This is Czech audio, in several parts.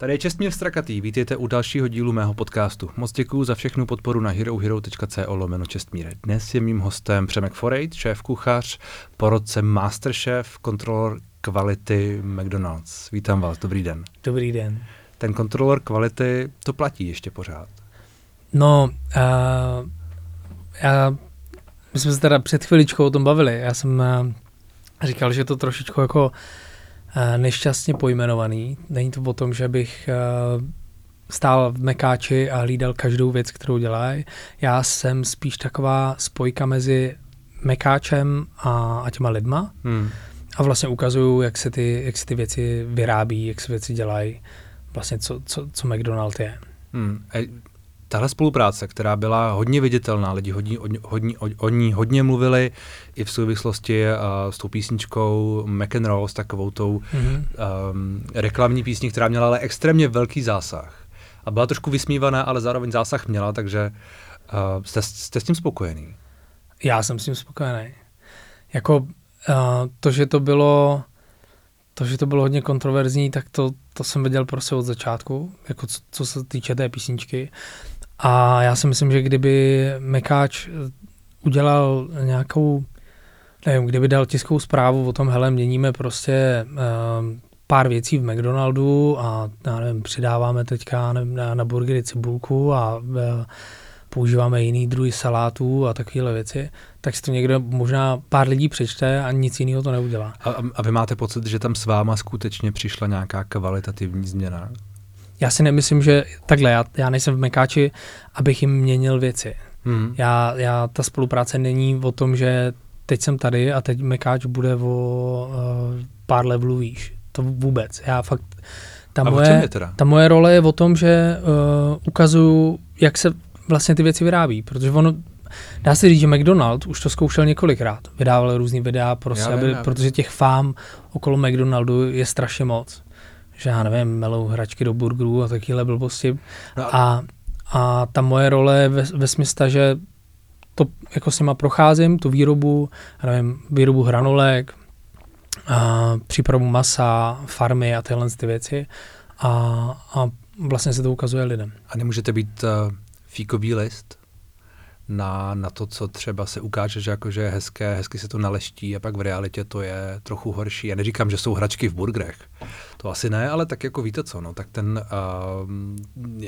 Tady je Čestmír Strakatý, vítejte u dalšího dílu mého podcastu. Moc děkuji za všechnu podporu na herohero.co lomeno Čestmíre. Dnes je mým hostem Přemek Forejt, šéf kuchař, porodce Masterchef, kontrolor kvality McDonald's. Vítám vás, dobrý den. Dobrý den. Ten kontrolor kvality, to platí ještě pořád? No, uh, já, my jsme se teda před chviličkou o tom bavili. Já jsem uh, říkal, že to trošičku jako uh, nešťastně pojmenovaný. Není to o tom, že bych uh, stál v mekáči a hlídal každou věc, kterou dělají. Já jsem spíš taková spojka mezi mekáčem a, a těma lidma. Hmm. A vlastně ukazuju, jak se, ty, jak se ty věci vyrábí, jak se věci dělají, vlastně co, co, co McDonald je. Hmm. Tahle spolupráce, která byla hodně viditelná, lidi hodně, hodně, o ní hodně mluvili i v souvislosti uh, s tou písničkou McEnroe, s takovou tou mm-hmm. um, reklamní písní, která měla ale extrémně velký zásah. A byla trošku vysmívaná, ale zároveň zásah měla, takže uh, jste, jste s tím spokojený? Já jsem s tím spokojený. Jako uh, to, že to bylo to, že to bylo hodně kontroverzní, tak to, to jsem viděl prostě od začátku, jako co, co se týče té písničky. A já si myslím, že kdyby Mekáč udělal nějakou, nevím, kdyby dal tiskovou zprávu o tom, hele, měníme prostě uh, pár věcí v McDonaldu a já nevím, přidáváme teďka nevím, na, na burgery cibulku a uh, používáme jiný druhy salátů a takovéhle věci, tak si to někdo, možná pár lidí přečte a nic jiného to neudělá. A, a vy máte pocit, že tam s váma skutečně přišla nějaká kvalitativní změna? Já si nemyslím, že takhle, já, já nejsem v Mekáči, abych jim měnil věci. Hmm. Já, já, ta spolupráce není o tom, že teď jsem tady a teď Mekáč bude o uh, pár levelů výš. To vůbec. Já fakt, ta, a moje, ta moje role je o tom, že uh, ukazuju, jak se vlastně ty věci vyrábí, protože ono, dá se říct, že McDonald už to zkoušel několikrát. Vydával různý videa, prostě, já aby, já protože těch fám okolo McDonaldu je strašně moc že já nevím, melou hračky do burgerů a takovéhle blbosti. No. A, a ta moje role ve, ve smyslu, že to jako s nima procházím, tu výrobu, já nevím, výrobu hranolek, a přípravu masa, farmy a tyhle ty věci a, a vlastně se to ukazuje lidem. A nemůžete být uh, fíkový list? Na, na to, co třeba se ukáže, že jakože je hezké, hezky se to naleští a pak v realitě to je trochu horší. Já neříkám, že jsou hračky v burgerech, to asi ne, ale tak jako víte co, no, tak ten uh,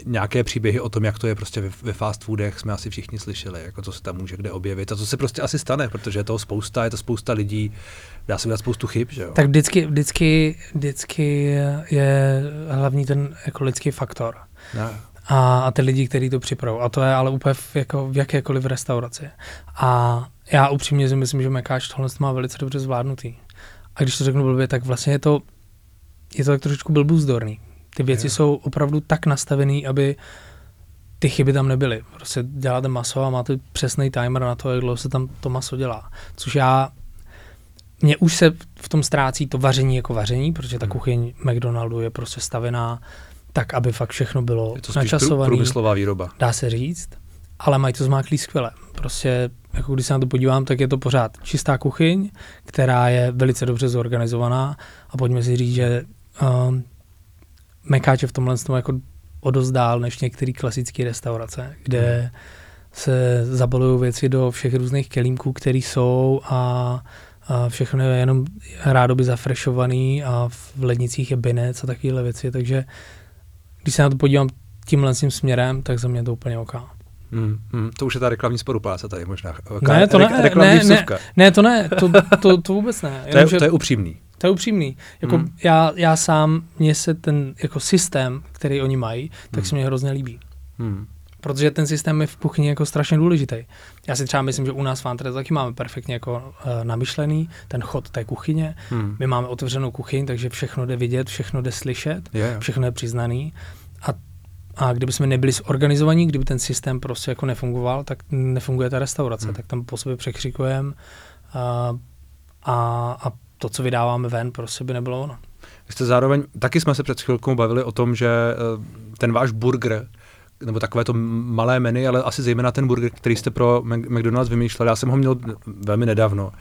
nějaké příběhy o tom, jak to je prostě ve, ve fast foodech, jsme asi všichni slyšeli, jako co se tam může kde objevit a co se prostě asi stane, protože je toho spousta, je to spousta lidí, dá se udělat spoustu chyb, že jo? Tak vždycky, vždycky, vždycky je hlavní ten jako lidský faktor. No a, a ty lidi, kteří to připravují. A to je ale úplně v, jako, v jakékoliv restauraci. A já upřímně si myslím, že Mekáč tohle má velice dobře zvládnutý. A když to řeknu blbě, tak vlastně je to, je to tak trošičku blbůzdorný. Ty věci je. jsou opravdu tak nastavené, aby ty chyby tam nebyly. Prostě děláte maso a máte přesný timer na to, jak dlouho se tam to maso dělá. Což já mně už se v tom ztrácí to vaření jako vaření, protože ta hmm. kuchyň McDonaldu je prostě stavená tak, aby fakt všechno bylo je to načasované. průmyslová výroba. Dá se říct, ale mají to zmáklý skvěle. Prostě, jako když se na to podívám, tak je to pořád čistá kuchyň, která je velice dobře zorganizovaná a pojďme si říct, že um, Mekáč je v tomhle tom jako odozdál než některé klasické restaurace, kde hmm. se zabalují věci do všech různých kelímků, které jsou a a všechno je jenom rádoby zafrešovaný a v lednicích je binec a takovéhle věci, takže když se na to podívám tímhle tím směrem, tak za mě to úplně oká. Hmm, hmm, to už je ta reklamní spolupráce tady možná. Ne, to ne, reklamní ne, ne, ne, to ne, to, to, to vůbec ne. to, je, že, to je upřímný. To je upřímný. Jako hmm. já, já sám, mně se ten jako systém, který oni mají, tak hmm. se mě hrozně líbí. Hmm. Protože ten systém je v kuchyni jako strašně důležitý. Já si třeba myslím, že u nás v Antre taky máme perfektně jako uh, namyšlený ten chod té kuchyně. Hmm. My máme otevřenou kuchyň, takže všechno jde vidět, všechno jde slyšet, yeah. všechno je přiznaný. A, a kdyby jsme nebyli zorganizovaní, kdyby ten systém prostě jako nefungoval, tak nefunguje ta restaurace. Hmm. Tak tam po sobě překřikujeme uh, a, a to, co vydáváme ven, prostě by nebylo ono. Vy jste zároveň, taky jsme se před chvilkou bavili o tom, že uh, ten váš burger, nebo takové to malé menu, ale asi zejména ten burger, který jste pro McDonald's vymýšleli. Já jsem ho měl velmi nedávno,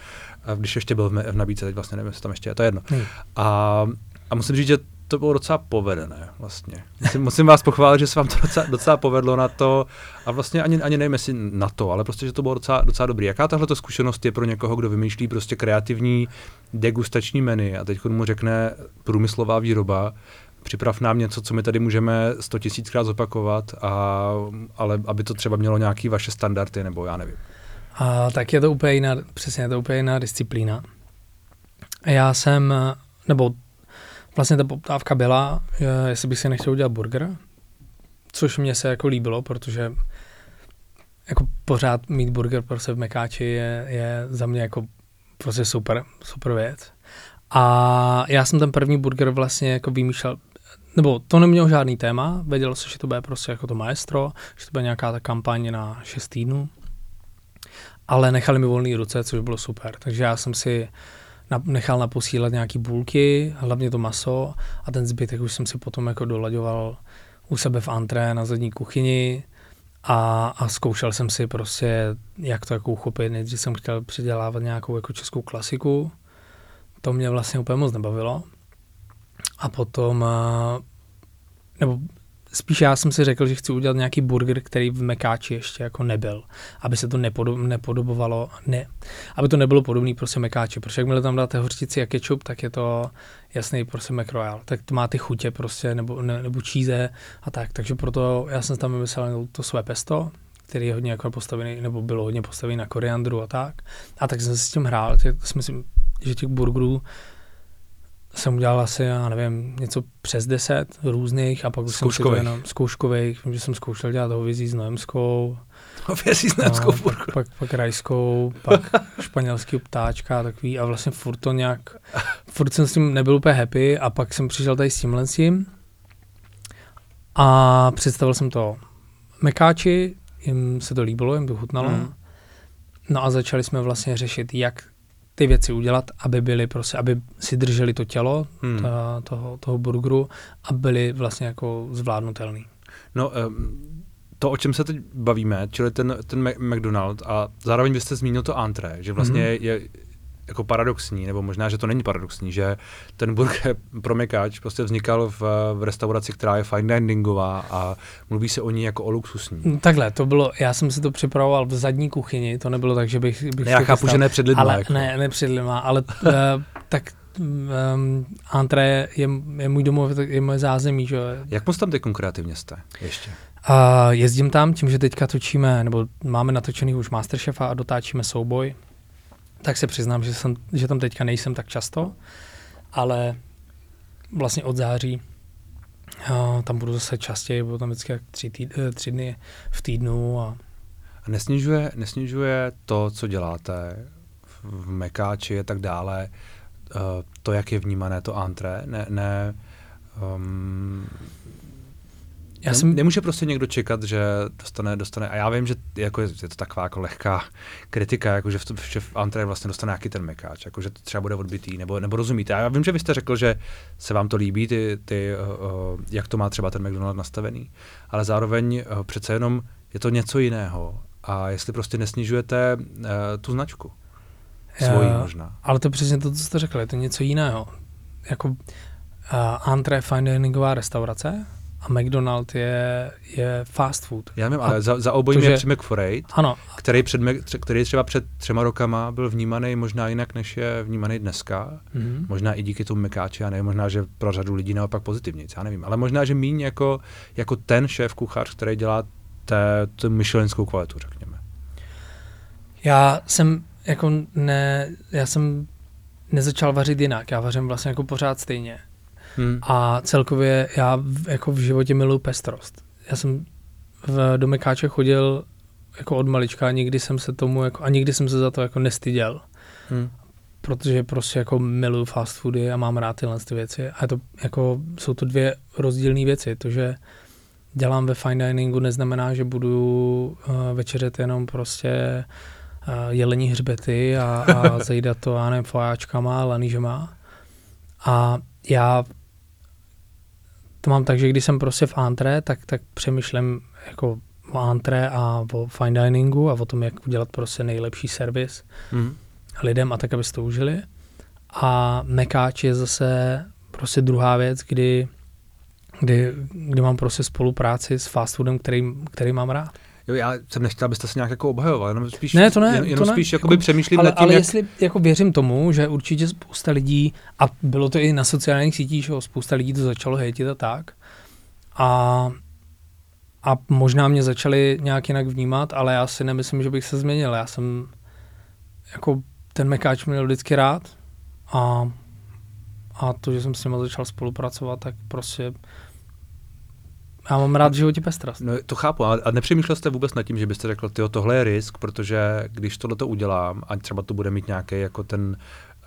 když ještě byl v, v nabídce, teď vlastně nevím, jestli tam ještě je, to je jedno. Hmm. A, a musím říct, že to bylo docela povedené vlastně. Musím, musím vás pochválit, že se vám to docela, docela povedlo na to a vlastně ani, ani nevím jestli na to, ale prostě, že to bylo docela, docela dobrý. Jaká tahle zkušenost je pro někoho, kdo vymýšlí prostě kreativní degustační menu a teď mu řekne průmyslová výroba, připrav nám něco, co my tady můžeme sto tisíckrát zopakovat, a, ale aby to třeba mělo nějaký vaše standardy, nebo já nevím. A, tak je to úplně jiná, přesně, je to úplně jiná disciplína. Já jsem, nebo vlastně ta poptávka byla, jestli bych si nechtěl udělat burger, což mě se jako líbilo, protože jako pořád mít burger prostě v Mekáči je, je za mě jako prostě super, super věc. A já jsem ten první burger vlastně jako vymýšlel, nebo to nemělo žádný téma, věděl jsem, že to bude prostě jako to maestro, že to bude nějaká ta kampaň na 6 týdnů, ale nechali mi volné ruce, což bylo super. Takže já jsem si nechal naposílat nějaký bulky, hlavně to maso a ten zbytek už jsem si potom jako dolaďoval u sebe v antré na zadní kuchyni a, a zkoušel jsem si prostě, jak to jako uchopit. Nejdřív jsem chtěl předělávat nějakou jako českou klasiku, to mě vlastně úplně moc nebavilo. A potom, nebo spíš já jsem si řekl, že chci udělat nějaký burger, který v Mekáči ještě jako nebyl, aby se to nepodob, nepodobovalo, ne, aby to nebylo podobný prostě Mekáči, protože jakmile tam dáte hořčici a ketchup, tak je to jasný prostě McRoyal, tak to má ty chutě prostě, nebo, ne, nebo číze a tak, takže proto já jsem tam vymyslel to své pesto, který je hodně jako postavený, nebo bylo hodně postavený na koriandru a tak. A tak jsem se s tím hrál, tak si myslím, že těch burgerů jsem udělal asi, já nevím, něco přes deset různých a pak už jsem jenom zkouškových, vím, že jsem zkoušel dělat hovězí s nojemskou, hovězí s nojemskou no, pak, pak, pak, rajskou, pak španělský ptáčka a takový a vlastně furt to nějak, furt jsem s tím nebyl úplně happy a pak jsem přišel tady s tímhle s tím a představil jsem to mekáči, jim se to líbilo, jim to chutnalo. Mm. No a začali jsme vlastně řešit, jak ty věci udělat, aby byly prostě, aby si drželi to tělo hmm. ta, toho, toho burgeru a byly vlastně jako zvládnutelný. No, to, o čem se teď bavíme, čili ten, ten McDonald a zároveň vy jste zmínil to antré, že vlastně hmm. je jako paradoxní, nebo možná, že to není paradoxní, že ten burger promykač prostě vznikal v, v restauraci, která je fine diningová a mluví se o ní jako o luxusní. Mm, takhle, to bylo, já jsem si to připravoval v zadní kuchyni, to nebylo tak, že bych... bych ne, já chápu, že ne před lidma. Ale, jako. Ne, ne před lidma, ale uh, tak um, Antré je, je můj domov, je moje zázemí. Že? Jak moc tam teď kreativně jste ještě? Uh, jezdím tam tím, že teďka točíme, nebo máme natočený už Masterchefa a dotáčíme souboj tak se přiznám, že, jsem, že tam teďka nejsem tak často, ale vlastně od září tam budu zase častěji, budu tam vždycky tři, týd, eh, tři dny v týdnu. A... a nesnižuje, nesnižuje to, co děláte v Mekáči a tak dále, uh, to, jak je vnímané to antré? Ne, ne um, já jsem... Nemůže prostě někdo čekat, že dostane, dostane, a já vím, že jako je, je to taková jako lehká kritika, jako že v, že v Antre vlastně dostane nějaký ten mekáč, jako že to třeba bude odbitý, nebo, nebo rozumíte. Já vím, že vy jste řekl, že se vám to líbí, ty, ty, uh, jak to má třeba ten McDonald nastavený, ale zároveň uh, přece jenom je to něco jiného. A jestli prostě nesnižujete uh, tu značku, svoji Já, možná. Ale to přesně to, co jste řekl, je to něco jiného. Jako uh, Antre fine diningová restaurace, a McDonald je, je fast food. Já nevím, ale za, za obojím je Přimek Forejt, ano. Který, před, který třeba před třema rokama byl vnímaný možná jinak, než je vnímaný dneska. Mm-hmm. Možná i díky tomu Mekáči, a ne, možná, že pro řadu lidí naopak pozitivně, já nevím. Ale možná, že míň jako, jako ten šéf kuchař, který dělá té, tu myšlenskou kvalitu, řekněme. Já jsem jako ne, já jsem nezačal vařit jinak, já vařím vlastně jako pořád stejně. Hmm. A celkově já v, jako v životě miluji pestrost. Já jsem v domekáče chodil jako od malička a nikdy jsem se tomu jako, a nikdy jsem se za to jako nestyděl. Hmm. Protože prostě jako miluji fast foody a mám rád tyhle ty věci. A to jako, jsou to dvě rozdílné věci. To, že dělám ve fine diningu, neznamená, že budu uh, večeřet jenom prostě uh, jelení hřbety a, a zajídat to, já nevím, fojáčkama, lanížema. A já to mám tak, že když jsem prostě v antré, tak, tak přemýšlím jako o antré a o fine diningu a o tom, jak udělat prostě nejlepší servis mm. lidem a tak, aby to užili. A mekáč je zase prostě druhá věc, kdy, kdy, kdy mám prostě spolupráci s fast foodem, který, který mám rád. Jo, já jsem nechtěl, abyste se nějak jako obhajoval, jenom spíš, ne, to ne, jen, jenom to spíš ne. jakoby přemýšlím ale, nad tím, ale jak... jestli jako věřím tomu, že určitě spousta lidí, a bylo to i na sociálních sítích, že spousta lidí to začalo hejtit a tak, a, a možná mě začali nějak jinak vnímat, ale já si nemyslím, že bych se změnil. Já jsem jako ten mekáč měl vždycky rád a, a to, že jsem s ním začal spolupracovat, tak prostě já mám rád v životě pestrost. No, to chápu, a a nepřemýšlel jste vůbec nad tím, že byste řekl, tyjo, tohle je risk, protože když tohle to udělám a třeba to bude mít nějaký jako ten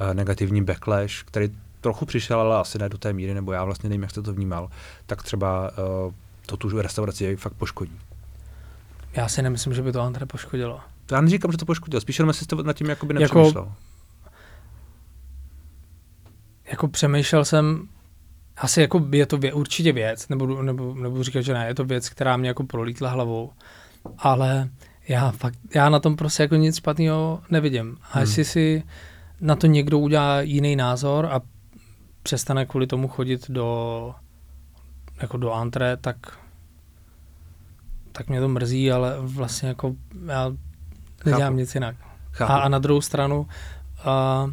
uh, negativní backlash, který trochu přišel, ale asi ne do té míry, nebo já vlastně nevím, jak jste to vnímal, tak třeba uh, to tu restauraci fakt poškodí. Já si nemyslím, že by to Andre poškodilo. To já neříkám, že to poškodilo, spíš jenom jestli jste nad tím jakoby Jako- nepřemýšlel. Jako přemýšlel jsem, asi jako je to vě, určitě věc, nebudu, nebudu, nebudu říkat, že ne, je to věc, která mě jako prolítla hlavou, ale já fakt, já na tom prostě jako nic špatného nevidím. A Hmm. jestli si na to někdo udělá jiný názor a přestane kvůli tomu chodit do jako do antre, tak tak mě to mrzí, ale vlastně jako já nedělám Chápu. nic jinak. Chápu. A, a na druhou stranu, a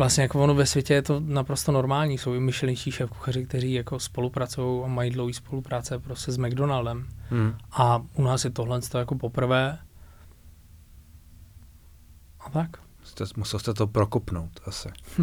vlastně jako ono ve světě je to naprosto normální. Jsou i myšlenčí šéf kuchaři, kteří jako spolupracují a mají dlouhý spolupráce prostě s McDonaldem. Hmm. A u nás je tohle to jako poprvé. A tak. Jste, musel jste to prokopnout asi.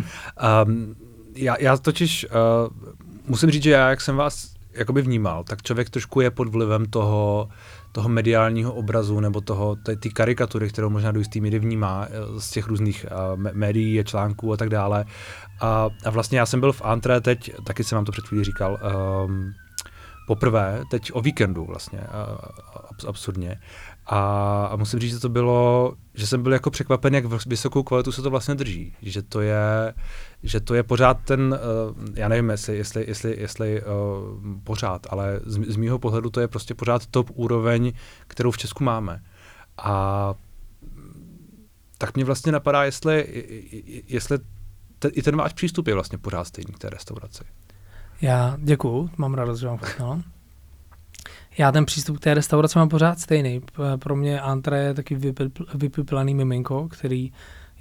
um, já, já totiž uh, musím říct, že já, jak jsem vás jakoby vnímal, tak člověk trošku je pod vlivem toho, toho mediálního obrazu nebo toho, ty karikatury, kterou možná do jistý míry vnímá eh, z těch různých me- médií, článků a tak dále. A, a vlastně já jsem byl v Antré teď, taky jsem vám to před chvílí říkal, um, poprvé, teď o víkendu vlastně, uh, absurdně. A, a musím říct, že to bylo, že jsem byl jako překvapen, jak vysokou kvalitu se to vlastně drží. Že to je, že to je pořád ten, uh, já nevím, jestli, jestli, jestli, jestli uh, pořád, ale z, z mýho pohledu to je prostě pořád top úroveň, kterou v Česku máme. A tak mě vlastně napadá, jestli, jestli te, i ten váš přístup je vlastně pořád stejný k té restauraci. Já děkuju, mám radost, že vám chutnalo. Já ten přístup k té restauraci mám pořád stejný. Pro mě antré je taky vypipl- vypiplaný miminko, který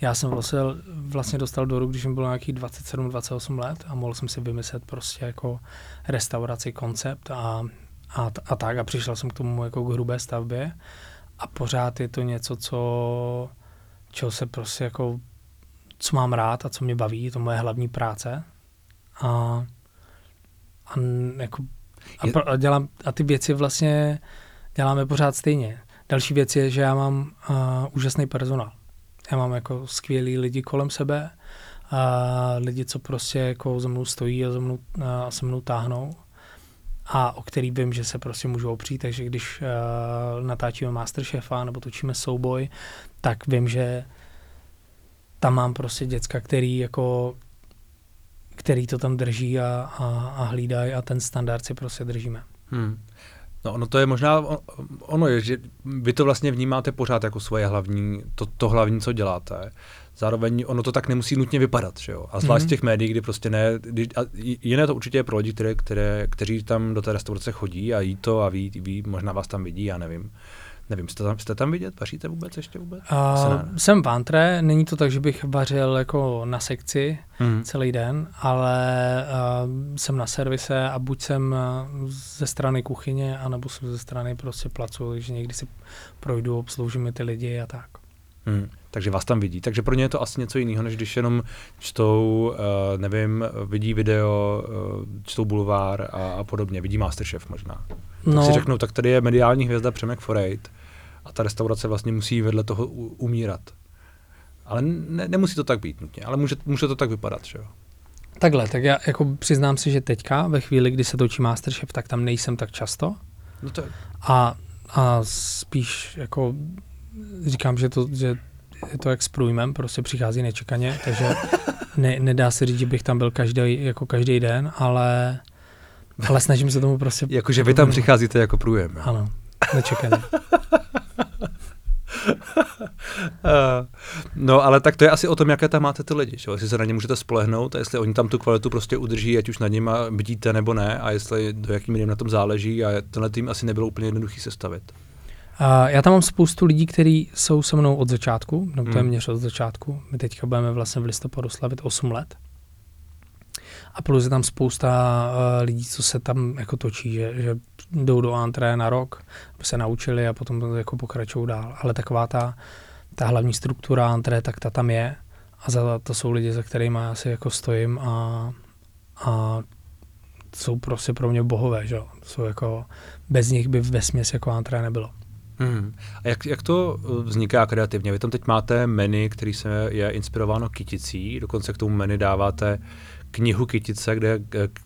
já jsem vlastně, vlastně dostal do ruk, když mi bylo nějakých 27-28 let a mohl jsem si vymyslet prostě jako restauraci, koncept a, a, a tak a přišel jsem k tomu jako k hrubé stavbě a pořád je to něco, co, čeho se prostě jako, co mám rád a co mě baví, je to moje hlavní práce a, a jako a, pro, a, dělám, a ty věci vlastně děláme pořád stejně. Další věc je, že já mám uh, úžasný personál. Já mám jako skvělý lidi kolem sebe, a lidi, co prostě jako za mnou stojí a za mnou, a se mnou táhnou a o který vím, že se prostě můžou opřít, takže když uh, natáčíme Masterchefa nebo točíme souboj, tak vím, že tam mám prostě děcka, který jako který to tam drží a, a, a hlídají a ten standard si prostě držíme. Hmm. No ono to je možná, ono je, že vy to vlastně vnímáte pořád jako svoje hlavní, to, to hlavní, co děláte. Zároveň ono to tak nemusí nutně vypadat, že jo? A zvlášť Mhm. z těch médií, kdy prostě ne, kdy, a jiné to určitě je pro lidi, které, které, kteří tam do té restaurace chodí a jí to a ví, ví, možná vás tam vidí, já nevím. Nevím, jste tam, jste tam vidět? Vaříte vůbec ještě vůbec? Uh, ne, ne. jsem v antre, není to tak, že bych vařil jako na sekci Hmm. celý den, ale uh, jsem na servise a buď jsem uh, ze strany kuchyně, anebo jsem ze strany prostě placu, takže někdy si projdu, obsloužím ty lidi a tak. Hmm. Takže vás tam vidí. Takže pro ně je to asi něco jiného, než když jenom čtou, uh, nevím, vidí video, uh, čtou bulvár a, a podobně. Vidí Masterchef možná. Tak No, si řeknou, tak tady je mediální hvězda Přemek Forejt a ta restaurace vlastně musí vedle toho umírat. Ale ne, nemusí to tak být nutně, ale může, může to tak vypadat, že jo. takhle, tak já jako přiznám si, že teďka, ve chvíli, kdy se točí Masterchef, tak tam nejsem tak často No to je, a, a spíš jako říkám, že to, že je to jak s průjmem, prostě přichází nečekaně, takže ne, nedá se říct, že bych tam byl každý, jako každý den, ale, ale snažím se tomu prostě... jakože vy tam přicházíte jako průjem. jo. Ano, nečekaně. no, ale tak to je asi o tom, jaké tam máte ty lidi, že? jestli se na ně můžete spolehnout a jestli oni tam tu kvalitu prostě udrží, ať už nad nimi bdíte nebo ne, a jestli do jakým míry na tom záleží a tenhle tým asi nebylo úplně jednoduchý sestavit. Uh, já tam mám spoustu lidí, kteří jsou se mnou od začátku, no to je měř od začátku. My teďka budeme vlastně v listopadu slavit 8 let. A plus je tam spousta uh, lidí, co se tam jako točí, že, že jdou do antré na rok, aby se naučili a potom jako pokračují dál. Ale taková ta, ta hlavní struktura antré, tak ta tam je. A za to jsou lidi, za kterými já si jako stojím a, a jsou prostě pro mě bohové, že Jsou jako, bez nich by ve směs jako antré nebylo. Hmm. A jak, jak to uh, vzniká kreativně? Vy tam teď máte menu, který se je inspirováno kyticí, dokonce k tomu menu dáváte knihu kytice, kde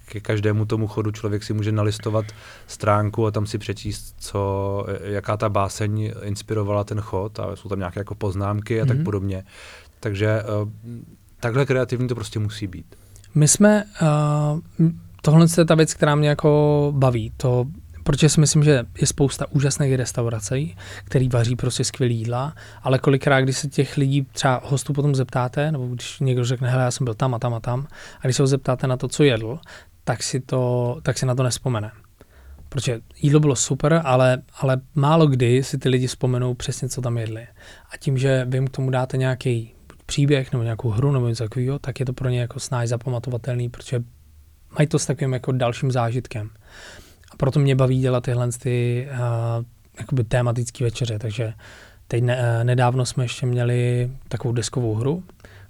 ke každému tomu chodu člověk si může nalistovat stránku a tam si přečíst, co, jaká ta báseň inspirovala ten chod a jsou tam nějaké jako poznámky a mm-hmm. tak mhm. podobně. Takže takhle kreativní to prostě musí být. My jsme, uh, tohle je ta věc, která mě jako baví, to protože si myslím, že je spousta úžasných restaurací, který vaří prostě skvělý jídla, ale kolikrát, když se těch lidí třeba hostů potom zeptáte, nebo když někdo řekne, hele, já jsem byl tam a tam a tam, a když se ho zeptáte na to, co jedl, tak si, to, tak si na to nespomene. Protože jídlo bylo super, ale, ale málo kdy si ty lidi vzpomenou přesně, co tam jedli. A tím, že vy jim k tomu dáte nějaký příběh nebo nějakou hru nebo něco takového, tak je to pro ně jako snáž zapamatovatelný, protože mají to s takovým jako dalším zážitkem proto mě baví dělat tyhle ty uh, jakoby tématické večeře, takže teď ne, uh, nedávno jsme ještě měli takovou deskovou hru,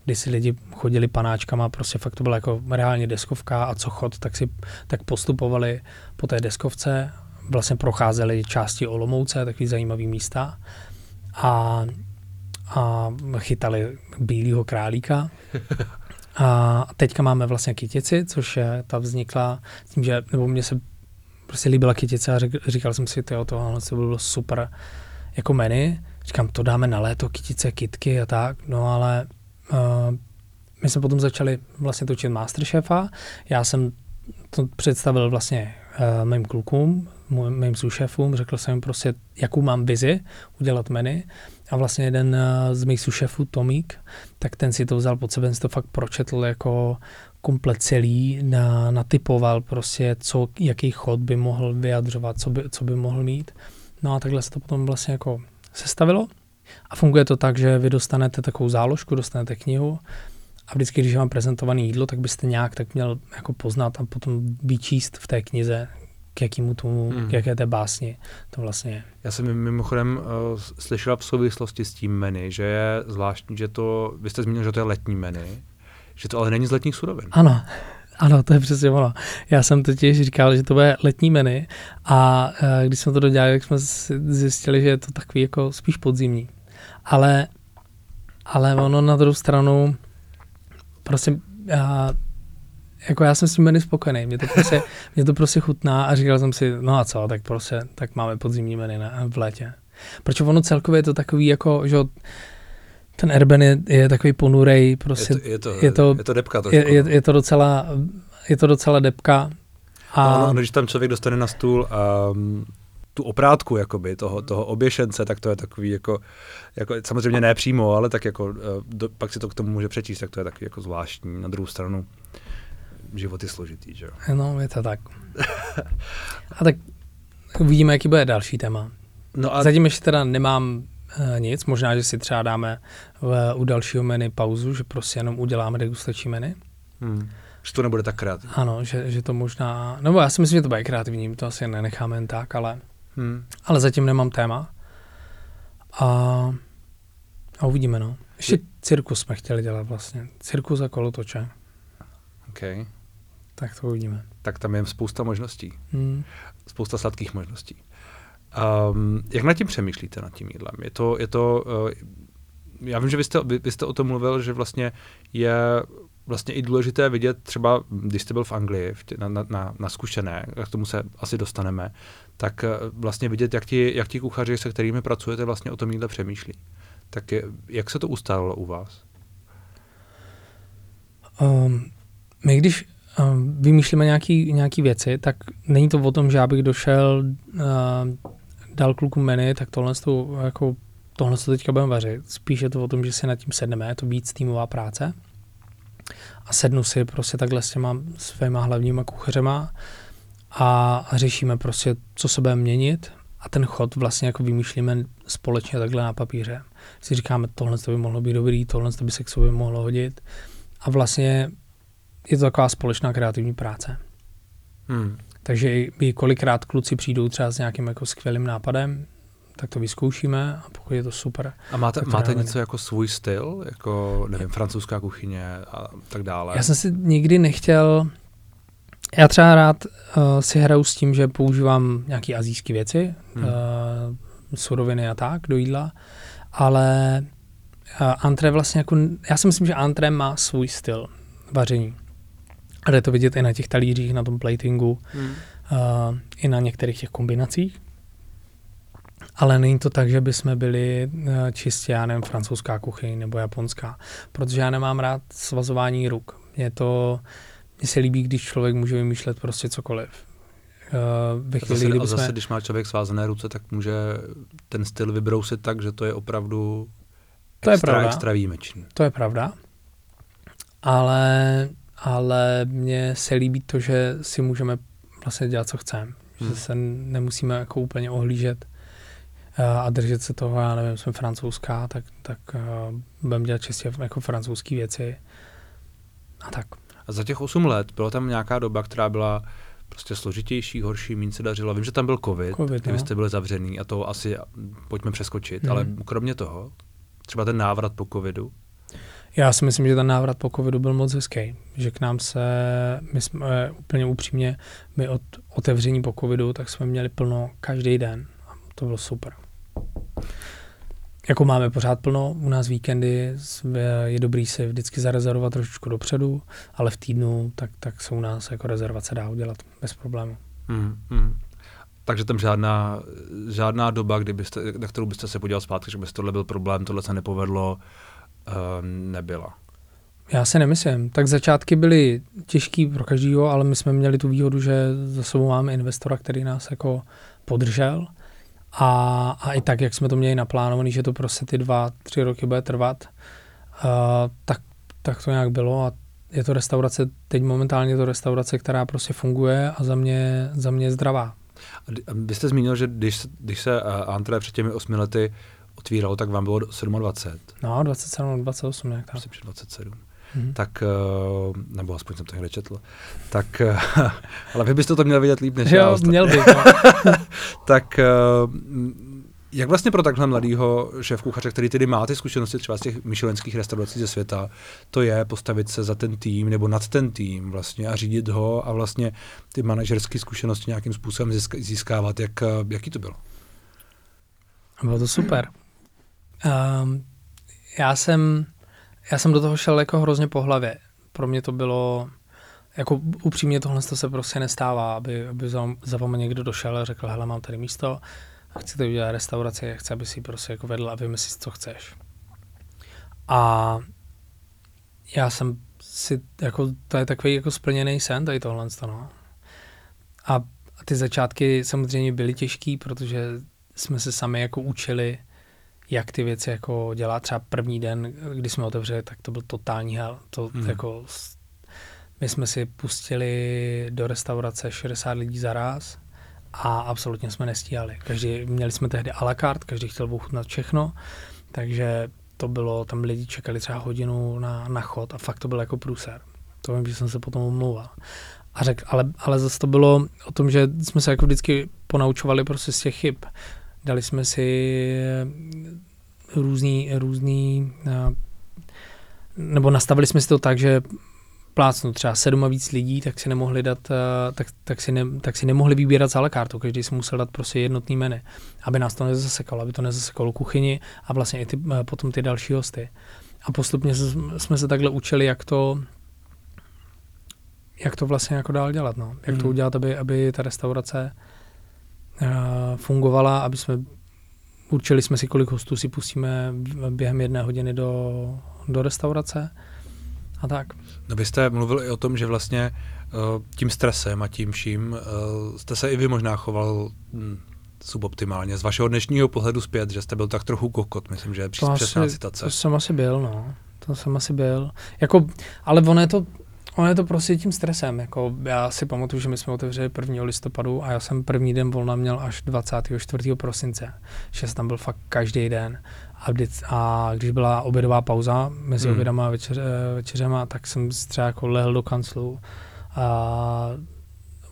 kdy si lidi chodili panáčkama, prostě fakt to byla jako reálně deskovka a co chod, tak si tak postupovali po té deskovce, vlastně procházeli části Olomouce, takový zajímavý místa a, a chytali bílého králíka. A teďka máme vlastně kytici, což je, ta vznikla tím, že, nebo mě se prostě líbila kytice a řek, říkal jsem si, to tohle to bylo super jako menu. Říkám, to dáme na léto, kytice, kitky a tak, no ale uh, my jsme potom začali vlastně točit Masterchefa. Já jsem to představil vlastně uh, mým klukům, mým sušefům, řekl jsem prostě, jakou mám vizi udělat menu a vlastně jeden uh, z mých sušefů, Tomík, tak ten si to vzal pod sebe, si to fakt pročetl jako komplet celý, na, natypoval prostě, co, jaký chod by mohl vyjadřovat, co by, co by mohl mít. No a takhle se to potom vlastně jako sestavilo. A funguje to tak, že vy dostanete takovou záložku, dostanete knihu a vždycky, když vám prezentované jídlo, tak byste nějak tak měl jako poznat a potom vyčíst v té knize, k jakému tomu, mm. k jaké té básni to vlastně je. Já jsem mimochodem uh, slyšela v souvislosti s tím menu, že je zvláštní, že to, vy jste zmínil, že to je letní menu, že to ale není z letních surovin. Ano, ano, to je přesně ono. Já jsem totiž říkal, že to bude letní menu a uh, když jsme to dodělali, tak jsme zjistili, že je to takový jako spíš podzimní. Ale, ale ono na druhou stranu prostě uh, jako já jsem s tím menu spokojený, mě to, prostě, mě to prostě chutná a říkal jsem si, no a co, tak prostě, tak máme podzimní menu na, v létě. Proč ono celkově je to takový jako, že ten Erben je, je takový ponurej, prostě je to, je to, je to, je to depka trošku. Je, je, no. je, to docela, je to docela depka. A... No, no, když tam člověk dostane na stůl um, tu oprátku jakoby, toho, toho oběšence, tak to je takový jako, jako samozřejmě ne přímo, ale tak jako, uh, do, pak si to k tomu může přečíst, tak to je takový jako zvláštní. Na druhou stranu život je složitý, že jo? No, je to tak. a tak uvidíme, jaký bude další téma. No a... Zatím ještě teda nemám uh, nic, možná, že si třeba dáme v, u dalšího menu pauzu, že prostě jenom uděláme degustační menu. Hmm. Že to nebude tak kreativní. Ano, že, že to možná, nebo já si myslím, že to bude kreativní, to asi nenecháme jen tak, ale, hmm. ale zatím nemám téma. A, a uvidíme, no. Ještě cirkus jsme chtěli dělat vlastně. Cirkus a kolotoče. Okay. Tak to uvidíme. Tak tam je spousta možností. Hmm. Spousta sladkých možností. Um, jak nad tím přemýšlíte, nad tím jídlem? Je to, je to uh, já vím, že vy jste, vy, vy jste o tom mluvil, že vlastně je vlastně i důležité vidět třeba, když jste byl v Anglii v tě, na, na, na zkušené, k tomu se asi dostaneme, tak uh, vlastně vidět, jak ti, jak ti kuchaři, se kterými pracujete, vlastně o tom jídle přemýšlí. Tak je, jak se to ustálilo u vás? Um, my když vymýšlíme nějaký, nějaký věci, tak není to o tom, že já bych došel, uh, dal kluku menu, tak tohle to, jako, tohle, co teďka budeme vařit. Spíš je to o tom, že si nad tím sedneme, je to víc týmová práce. A sednu si prostě takhle s těma svýma hlavníma kuchařema a, a řešíme prostě, co se bude měnit a ten chod vlastně jako vymýšlíme společně takhle na papíře. Si říkáme, tohle to by mohlo být dobrý, tohle to by se k sobě mohlo hodit a vlastně je to taková společná kreativní práce. Hmm. Takže i kolikrát kluci přijdou třeba s nějakým jako skvělým nápadem, tak to vyzkoušíme a pokud je to super. A máte, máte něco jako svůj styl, jako nevím, francouzská kuchyně a tak dále? Já jsem si nikdy nechtěl, já třeba rád uh, si hraju s tím, že používám nějaké azijské věci, hmm. uh, suroviny a tak do jídla, ale uh, antré vlastně jako, já si myslím, že antré má svůj styl vaření. A jde to vidět i na těch talířích, na tom platingu, hmm. uh, i na některých těch kombinacích. Ale není to tak, že bychom byli uh, čistě, já nevím, francouzská kuchyň nebo japonská, protože já nemám rád svazování ruk. Je to, mně se líbí, když člověk může vymýšlet prostě cokoliv. Uh, ve chvíli, zase, zase, jsme... když má člověk svázané ruce, tak může ten styl vybrousit tak, že to je opravdu to extra, je pravda. extra výjimečný. To je pravda. Ale ale mně se líbí to, že si můžeme vlastně dělat, co chceme. Hmm. Že se nemusíme jako úplně ohlížet uh, a držet se toho, já nevím, jsme francouzská, tak, tak uh, budeme dělat čistě jako francouzské věci a tak. A za těch 8 let byla tam nějaká doba, která byla prostě složitější, horší, méně se dařilo. Vím, že tam byl covid, COVID kdy no. jste byli zavřený a to asi pojďme přeskočit, hmm. ale kromě toho, třeba ten návrat po covidu, já si myslím, že ten návrat po covidu byl moc hezký, že k nám se, my jsme úplně upřímně, my od otevření po covidu, tak jsme měli plno každý den a to bylo super. Jako máme pořád plno, u nás víkendy je dobrý si vždycky zarezervovat trošičku dopředu, ale v týdnu tak, tak se u nás jako rezervace dá udělat bez problému. Hmm, hmm. Takže tam žádná, žádná doba, kdybyste, na kterou byste se podíval zpátky, že by tohle byl problém, tohle se nepovedlo, nebyla. Já si nemyslím. Tak začátky byly těžký pro každýho, ale my jsme měli tu výhodu, že za sebou máme investora, který nás jako podržel. A, a i tak, jak jsme to měli naplánovaný, že to prostě ty dva, tři roky bude trvat, uh, tak, tak to nějak bylo a je to restaurace, teď momentálně je to restaurace, která prostě funguje a za mě, za mě zdravá. A vy jste zmínil, že když, když se uh, Antre před těmi osmi lety otvíralo, tak vám bylo 27. No, 27, 28 nějak tak. Myslím, že 27. Mm-hmm. Tak, eh, nebo aspoň jsem to někde četl. Tak, eh, ale vy byste to měl vidět líp než jo, já. měl bych. No. tak eh, jak vlastně pro takhle mladého šéf kuchaře, který tedy má ty zkušenosti třeba z těch myšelenských restaurací ze světa, to je postavit se za ten tým nebo nad ten tým vlastně a řídit ho a vlastně ty manažerské zkušenosti nějakým způsobem získávat. Jak, jaký to bylo? Bylo to super. Um, já jsem, já jsem do toho šel jako hrozně po hlavě. Pro mě to bylo, jako upřímně tohle se prostě nestává, aby, aby za, za někdo došel a řekl, hele, mám tady místo, a chci tady udělat restauraci, chci, aby si prostě jako vedl a vymyslíš, co chceš. A já jsem si, jako, to je takový jako splněný sen, tady tohle, no. A ty začátky samozřejmě byly těžký, protože jsme se sami jako učili jak ty věci jako dělá. Třeba první den, kdy jsme otevřeli, tak to byl totální hell. To mm. jako, my jsme si pustili do restaurace 60 lidí za raz a absolutně jsme nestíhali. Každý, měli jsme tehdy a la carte, každý chtěl ochutnat všechno, takže to bylo, tam lidi čekali třeba hodinu na, na chod a fakt to byl jako průser. To vím, že jsem se potom omlouval. A řek, ale, ale zase to bylo o tom, že jsme se jako vždycky ponaučovali prostě z těch chyb. Dali jsme si eh, různý, různý eh, nebo nastavili jsme si to tak, že plácnu třeba sedm a víc lidí, tak si nemohli dát, eh, tak, tak, si, ne, tak si nemohli vybírat za kartu, každý si musel dát prostě jednotný menu, aby nás to nezasekalo, aby to nezasekalo kuchyni a vlastně i ty, potom ty další hosty. A postupně jsme se takhle učili, jak to, jak to vlastně jako dál dělat, no. Jak hmm. to udělat, aby, aby ta restaurace fungovala, aby jsme určili jsme si, kolik hostů si pustíme během jedné hodiny do, do restaurace a tak. No vy jste mluvil i o tom, že vlastně uh, tím stresem a tím vším uh, jste se i vy možná choval hm, suboptimálně. Z vašeho dnešního pohledu zpět, že jste byl tak trochu kokot, myslím, že je přesná asi- citace. To jsem asi byl, no. To jsem asi byl. Jako, ale ono je to, ono je to prostě tím stresem. Jako, já si pamatuju, že my jsme otevřeli 1. listopadu a já jsem první den volna měl až 24. prosince. Že jsem tam byl fakt každý den. A, vždyť, a když byla obědová pauza mezi Hmm. obědama a večer, eh, večeřema, tak jsem třeba jako lehl do kanclu a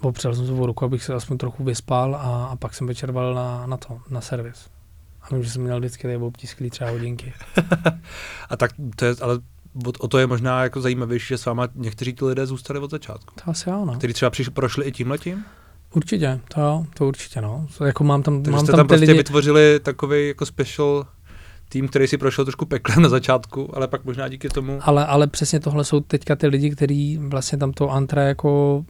opřel jsem svou ruku, abych se aspoň trochu vyspal a, a pak jsem večer valil na, na to, na servis. A vím, že jsem měl vždycky tady obtisklý třeba hodinky. A tak to je, ale o, o to je možná jako zajímavější, že s váma někteří ty lidé zůstali od začátku. To asi jo, no. Kteří třeba přišli, prošli i tímhletím? Určitě, to jo, to určitě, no. Jako mám tam, Takže mám jste tam, tam ty prostě lidi, vytvořili takový jako special tým, který si prošel trošku peklem na začátku, ale pak možná díky tomu... ale, ale přesně tohle jsou teďka ty lidi, kteří vlastně tam to antré jako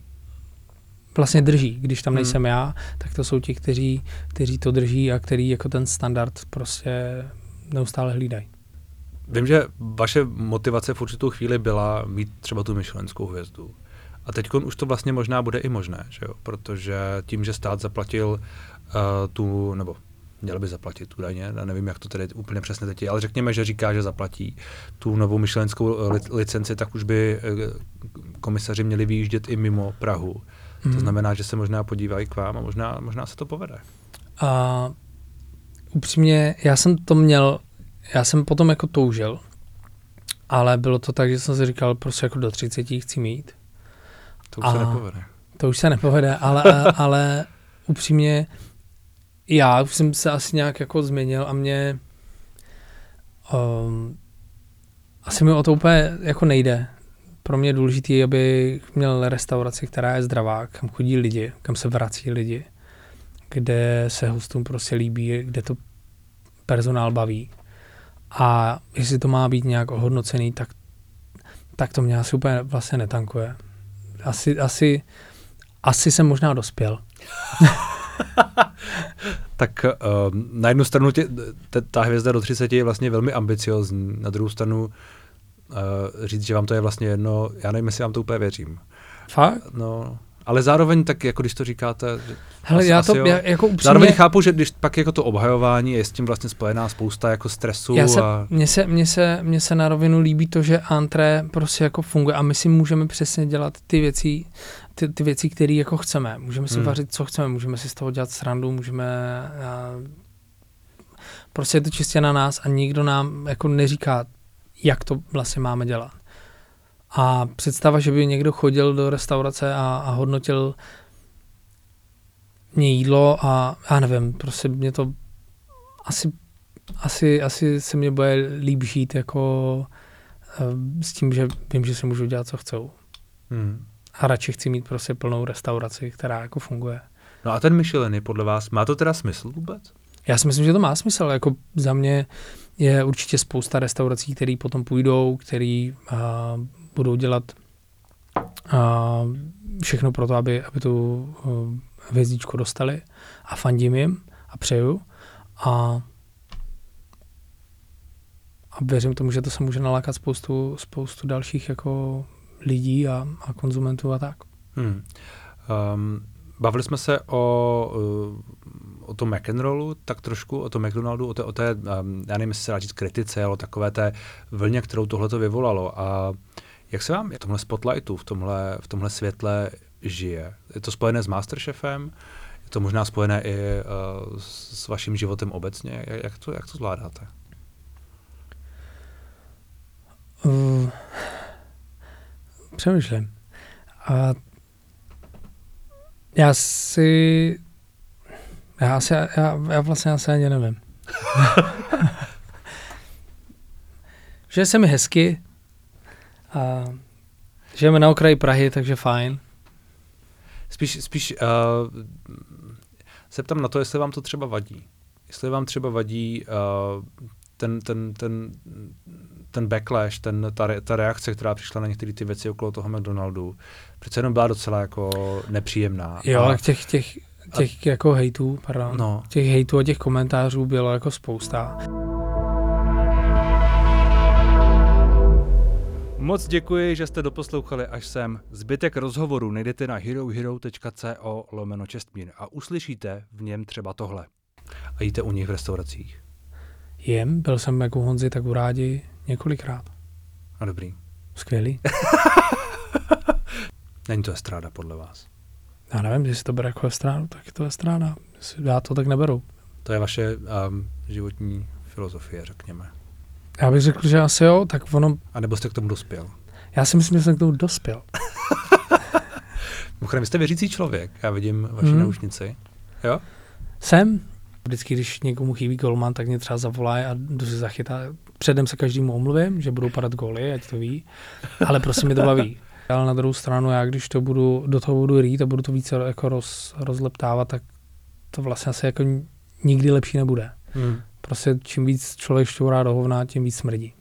vlastně drží. Když tam Hmm. nejsem já, tak to jsou ti, kteří, kteří to drží a kteří jako ten standard prostě neustále hlídají. Vím, že vaše motivace v určitou chvíli byla mít třeba tu myšlenskou hvězdu. A teď už to vlastně možná bude i možné, že jo? protože tím, že stát zaplatil uh, tu, nebo měl by zaplatit údajně, já nevím, jak to tedy úplně přesně teď je, ale řekněme, že říká, že zaplatí tu novou myšlenskou eh, li- licenci, tak už by eh, komisaři měli vyjíždět i mimo Prahu. To Mhm. znamená, že se možná podívají k vám a možná, možná se to povede. A upřímně, já jsem to měl, já jsem potom jako toužil, ale bylo to tak, že jsem si říkal, prostě jako do 30 chci mít. To už se A- nepovede. To už se nepovede, ale, ale upřímně já už jsem se asi nějak jako změnil a mě um, asi mi o to úplně jako nejde. Pro mě je důležité, abych měl restauraci, která je zdravá, kam chodí lidi, kam se vrací lidi, kde se hostům prostě líbí, kde to personál baví. A jestli to má být nějak ohodnocený, tak, tak to mě asi úplně vlastně netankuje. Asi, asi, asi jsem možná dospěl. Tak uh, na jednu stranu tě, te, ta hvězda do 30 je vlastně velmi ambiciozní, na druhou stranu uh, říct, že vám to je vlastně jedno, já nevím, jestli vám to úplně věřím. Fakt? No, ale zároveň tak, jako když to říkáte, Hele, Asi- já asi to jo. já, jako upřímně, zároveň chápu, že když pak jako to obhajování je s tím vlastně spojená spousta jako stresu já se, a mně, se, mně, se, mně se na rovinu líbí to, že antré prostě jako funguje a my si můžeme přesně dělat ty věci, ty, ty věci, které jako chceme. Můžeme si hmm. vařit, co chceme, můžeme si z toho dělat srandu, můžeme a, prostě je to čistě na nás a nikdo nám jako neříká, jak to vlastně máme dělat. A představa, že by někdo chodil do restaurace a, a hodnotil mě jídlo a já nevím, prostě mě to asi, asi, asi se mě bude líp žít jako eh, s tím, že vím, že si můžu dělat, co chcou. hmm. A radši chci mít prostě plnou restauraci, která jako funguje. No a ten Michelin podle vás, má to teda smysl vůbec? Já si myslím, že to má smysl. Jako za mě je určitě spousta restaurací, které potom půjdou, které uh, budou dělat uh, všechno pro to, aby, aby tu uh, hvězdičku dostali a fandím jim a přeju. A, a věřím tomu, že to se může nalákat spoustu, spoustu dalších jako lidí a, a konzumentů a tak. Hmm. Um, bavili jsme se o, uh, o tom McEnrollu, tak trošku, o tom McDonaldu, o té, o té já nevím, jestli se dá říct kritice, ale o takové té vlně, kterou tohle to vyvolalo. A jak se vám v tomhle spotlightu, v tomhle, v tomhle světle žije? Je to spojené s Masterchefem? Je to možná spojené i uh, s, s vaším životem obecně? Jak, jak, to, jak to zvládáte? Uh, přemýšlím. A já si... Já, asi, já, já vlastně asi ani nevím. že se mi hezky. A žijeme na okraji Prahy, takže fajn. Spíš, spíš uh, se ptám na to, jestli vám to třeba vadí. Jestli vám třeba vadí uh, ten, ten, ten, ten backlash, ten, ta, re, ta reakce, která přišla na některé ty věci okolo toho McDonaldu, přece jenom byla docela jako nepříjemná. Jo, a, ale těch, těch, těch jako hejtů, pardon, no, těch hejtů a těch komentářů bylo jako spousta. Moc děkuji, že jste doposlouchali až sem. Zbytek rozhovoru najdete na herohero.co lomeno čestmír a uslyšíte v něm třeba tohle. A jíte u nich v restauracích. Jem, byl jsem jako Honzi, tak u rádi několikrát. A dobrý. Skvělý. Není to estráda podle vás? Já nevím, jestli to bere jako estrádu, tak je to estráda. Já to tak neberu. To je vaše um, životní filozofie, řekněme. Já bych řekl, že asi jo, tak ono... A nebo jste k tomu dospěl? Já si myslím, že jsem k tomu dospěl. Mimochodem, jste věřící člověk, já vidím vaši hmm. naušnici. Jo? Jsem. Vždycky, když někomu chybí golman, tak mě třeba zavolají a jdu si zachytat. Předem se každému omluvím, že budou padat góly, ať to ví, ale prostě mi to baví. Ale na druhou stranu, já když to budu, do toho budu rýt a budu to více jako roz, rozleptávat, tak to vlastně asi jako nikdy lepší nebude. Hmm. Prostě čím víc člověk šťourá do hovna, tím víc smrdí.